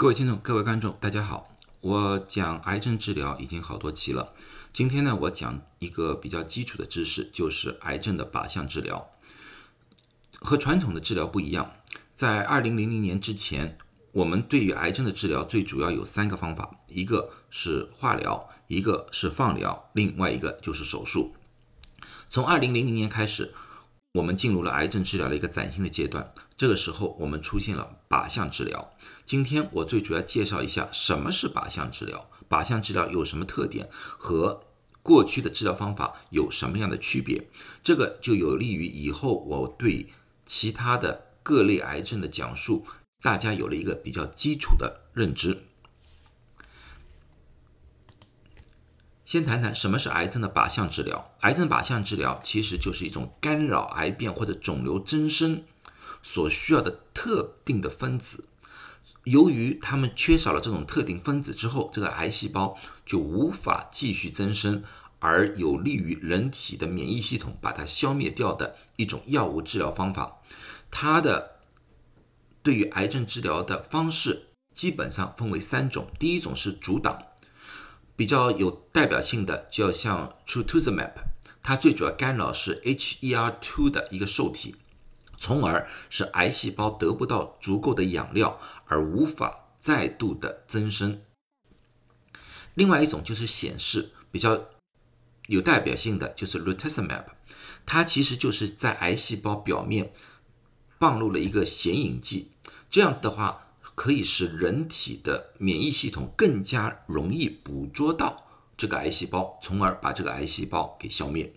各位听众、各位观众，大家好。我讲癌症治疗已经好多期了。今天呢，我讲一个比较基础的知识，就是癌症的靶向治疗。和传统的治疗不一样，在二零零零年之前，我们对于癌症的治疗最主要有三个方法：一个是化疗，一个是放疗，另外一个就是手术。从二零零零年开始，我们进入了癌症治疗的一个崭新的阶段。这个时候，我们出现了靶向治疗。今天我最主要介绍一下什么是靶向治疗，靶向治疗有什么特点，和过去的治疗方法有什么样的区别。这个就有利于以后我对其他的各类癌症的讲述，大家有了一个比较基础的认知。先谈谈什么是癌症的靶向治疗。癌症靶向治疗其实就是一种干扰癌变或者肿瘤增生。所需要的特定的分子，由于它们缺少了这种特定分子之后，这个癌细胞就无法继续增生，而有利于人体的免疫系统把它消灭掉的一种药物治疗方法。它的对于癌症治疗的方式基本上分为三种，第一种是阻挡，比较有代表性的，就要像 trastuzumab，它最主要干扰是 HER2 的一个受体。从而使癌细胞得不到足够的养料，而无法再度的增生。另外一种就是显示比较有代表性的，就是 rituximab，它其实就是在癌细胞表面放入了一个显影剂，这样子的话可以使人体的免疫系统更加容易捕捉到这个癌细胞，从而把这个癌细胞给消灭。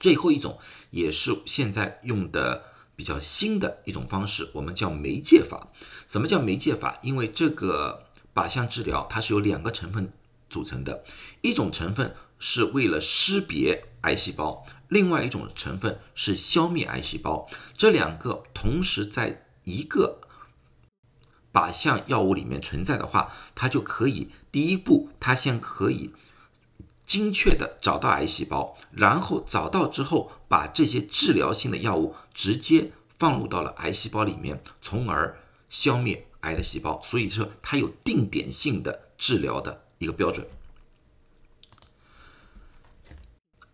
最后一种也是现在用的。比较新的一种方式，我们叫媒介法。什么叫媒介法？因为这个靶向治疗它是由两个成分组成的，一种成分是为了识别癌细胞，另外一种成分是消灭癌细胞。这两个同时在一个靶向药物里面存在的话，它就可以第一步，它先可以精确的找到癌细胞，然后找到之后，把这些治疗性的药物直接。放入到了癌细胞里面，从而消灭癌的细胞。所以说，它有定点性的治疗的一个标准。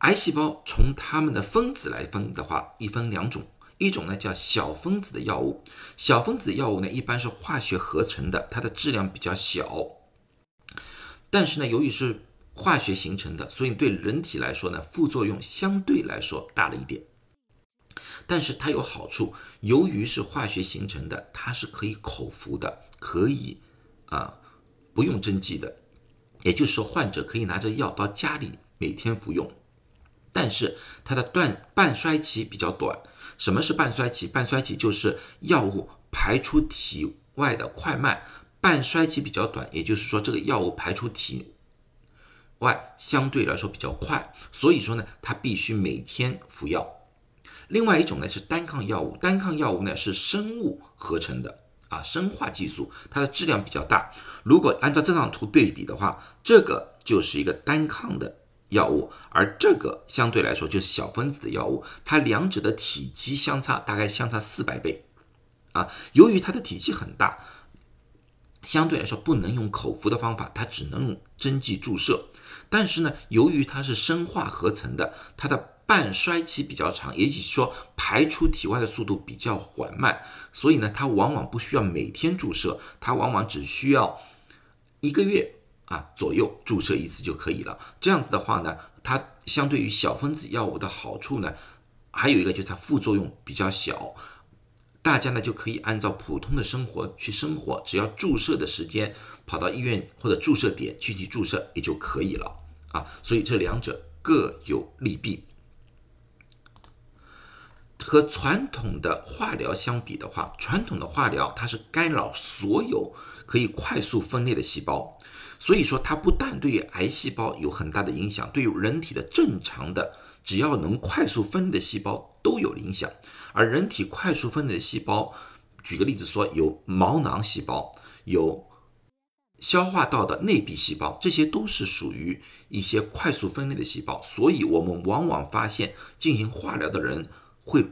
癌细胞从它们的分子来分的话，一分两种，一种呢叫小分子的药物。小分子药物呢一般是化学合成的，它的质量比较小，但是呢由于是化学形成的，所以对人体来说呢副作用相对来说大了一点。但是它有好处，由于是化学形成的，它是可以口服的，可以啊不用针剂的，也就是说患者可以拿着药到家里每天服用。但是它的断半衰期比较短。什么是半衰期？半衰期就是药物排出体外的快慢，半衰期比较短，也就是说这个药物排出体外相对来说比较快。所以说呢，它必须每天服药。另外一种呢是单抗药物，单抗药物呢是生物合成的啊，生化技术，它的质量比较大。如果按照这张图对比的话，这个就是一个单抗的药物，而这个相对来说就是小分子的药物，它两者的体积相差大概相差四百倍啊。由于它的体积很大，相对来说不能用口服的方法，它只能用针剂注射。但是呢，由于它是生化合成的，它的半衰期比较长，也就是说排出体外的速度比较缓慢，所以呢，它往往不需要每天注射，它往往只需要一个月啊左右注射一次就可以了。这样子的话呢，它相对于小分子药物的好处呢，还有一个就是它副作用比较小，大家呢就可以按照普通的生活去生活，只要注射的时间跑到医院或者注射点去去注射也就可以了啊。所以这两者各有利弊。和传统的化疗相比的话，传统的化疗它是干扰所有可以快速分裂的细胞，所以说它不但对于癌细胞有很大的影响，对于人体的正常的只要能快速分裂的细胞都有影响。而人体快速分裂的细胞，举个例子说，有毛囊细胞，有消化道的内壁细胞，这些都是属于一些快速分裂的细胞，所以我们往往发现进行化疗的人。会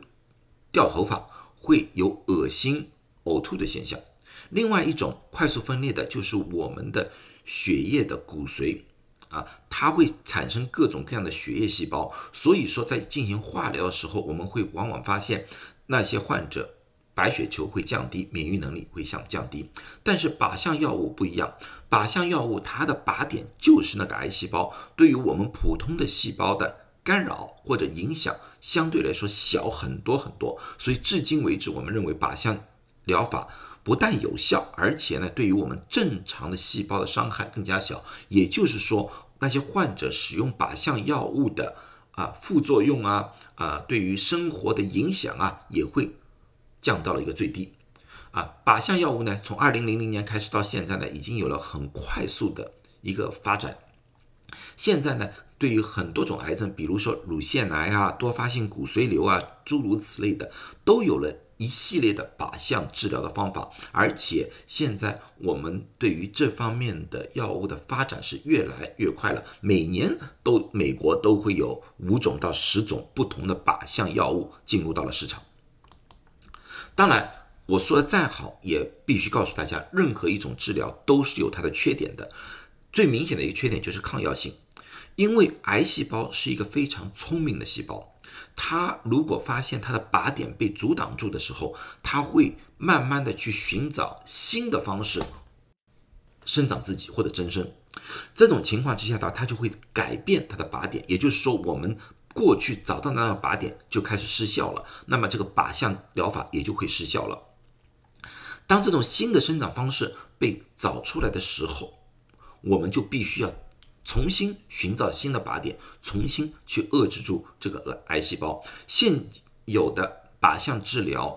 掉头发，会有恶心、呕吐的现象。另外一种快速分裂的就是我们的血液的骨髓啊，它会产生各种各样的血液细胞，所以说在进行化疗的时候，我们会往往发现那些患者白血球会降低，免疫能力会降降低。但是靶向药物不一样，靶向药物它的靶点就是那个癌细胞，对于我们普通的细胞的。干扰或者影响相对来说小很多很多，所以至今为止，我们认为靶向疗法不但有效，而且呢，对于我们正常的细胞的伤害更加小。也就是说，那些患者使用靶向药物的啊副作用啊啊，对于生活的影响啊，也会降到了一个最低。啊，靶向药物呢，从二零零零年开始到现在呢，已经有了很快速的一个发展。现在呢，对于很多种癌症，比如说乳腺癌啊、多发性骨髓瘤啊，诸如此类的，都有了一系列的靶向治疗的方法。而且现在我们对于这方面的药物的发展是越来越快了，每年都美国都会有五种到十种不同的靶向药物进入到了市场。当然，我说的再好，也必须告诉大家，任何一种治疗都是有它的缺点的。最明显的一个缺点就是抗药性，因为癌细胞是一个非常聪明的细胞，它如果发现它的靶点被阻挡住的时候，它会慢慢的去寻找新的方式生长自己或者增生。这种情况之下的话，它就会改变它的靶点，也就是说，我们过去找到那个靶点就开始失效了，那么这个靶向疗法也就会失效了。当这种新的生长方式被找出来的时候，我们就必须要重新寻找新的靶点，重新去遏制住这个癌细胞。现有的靶向治疗，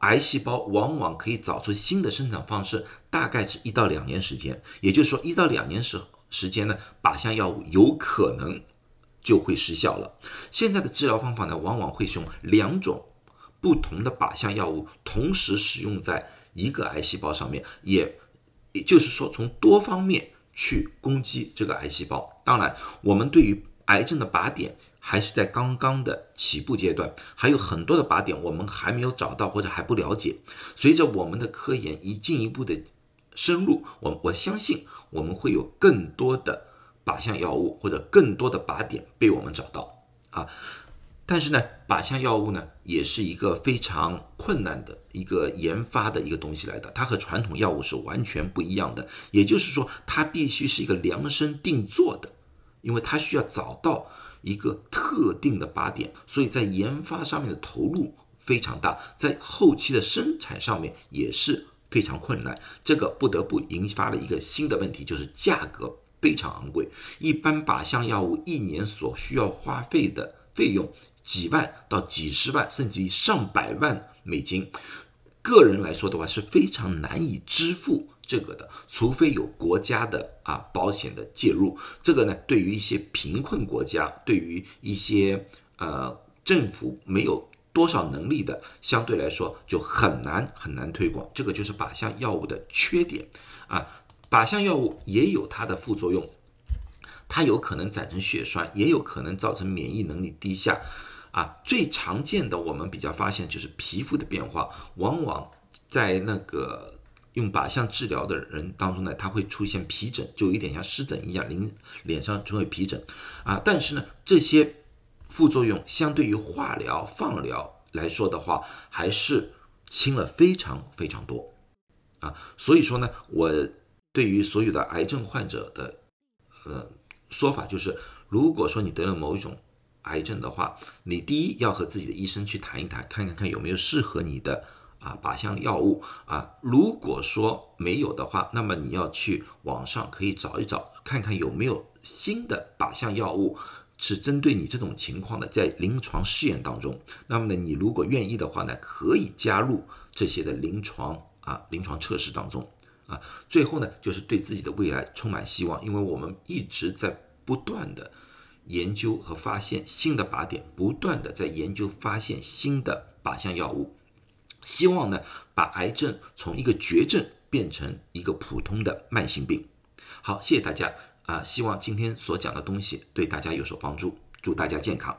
癌细胞往往可以找出新的生长方式，大概是一到两年时间。也就是说，一到两年时时间呢，靶向药物有可能就会失效了。现在的治疗方法呢，往往会用两种不同的靶向药物同时使用在一个癌细胞上面，也也就是说，从多方面。去攻击这个癌细胞。当然，我们对于癌症的靶点还是在刚刚的起步阶段，还有很多的靶点我们还没有找到或者还不了解。随着我们的科研一进一步的深入，我我相信我们会有更多的靶向药物或者更多的靶点被我们找到啊。但是呢，靶向药物呢，也是一个非常困难的一个研发的一个东西来的，它和传统药物是完全不一样的。也就是说，它必须是一个量身定做的，因为它需要找到一个特定的靶点，所以在研发上面的投入非常大，在后期的生产上面也是非常困难。这个不得不引发了一个新的问题，就是价格非常昂贵。一般靶向药物一年所需要花费的费用。几万到几十万，甚至于上百万美金，个人来说的话是非常难以支付这个的，除非有国家的啊保险的介入。这个呢，对于一些贫困国家，对于一些呃政府没有多少能力的，相对来说就很难很难推广。这个就是靶向药物的缺点啊。靶向药物也有它的副作用，它有可能产生血栓，也有可能造成免疫能力低下。啊，最常见的我们比较发现就是皮肤的变化，往往在那个用靶向治疗的人当中呢，他会出现皮疹，就有点像湿疹一样，脸脸上成为皮疹啊。但是呢，这些副作用相对于化疗、放疗来说的话，还是轻了非常非常多啊。所以说呢，我对于所有的癌症患者的呃说法就是，如果说你得了某一种。癌症的话，你第一要和自己的医生去谈一谈，看看看有没有适合你的啊靶向药物啊。如果说没有的话，那么你要去网上可以找一找，看看有没有新的靶向药物是针对你这种情况的，在临床试验当中。那么呢，你如果愿意的话呢，可以加入这些的临床啊临床测试当中啊。最后呢，就是对自己的未来充满希望，因为我们一直在不断的。研究和发现新的靶点，不断的在研究发现新的靶向药物，希望呢把癌症从一个绝症变成一个普通的慢性病。好，谢谢大家啊！希望今天所讲的东西对大家有所帮助，祝大家健康。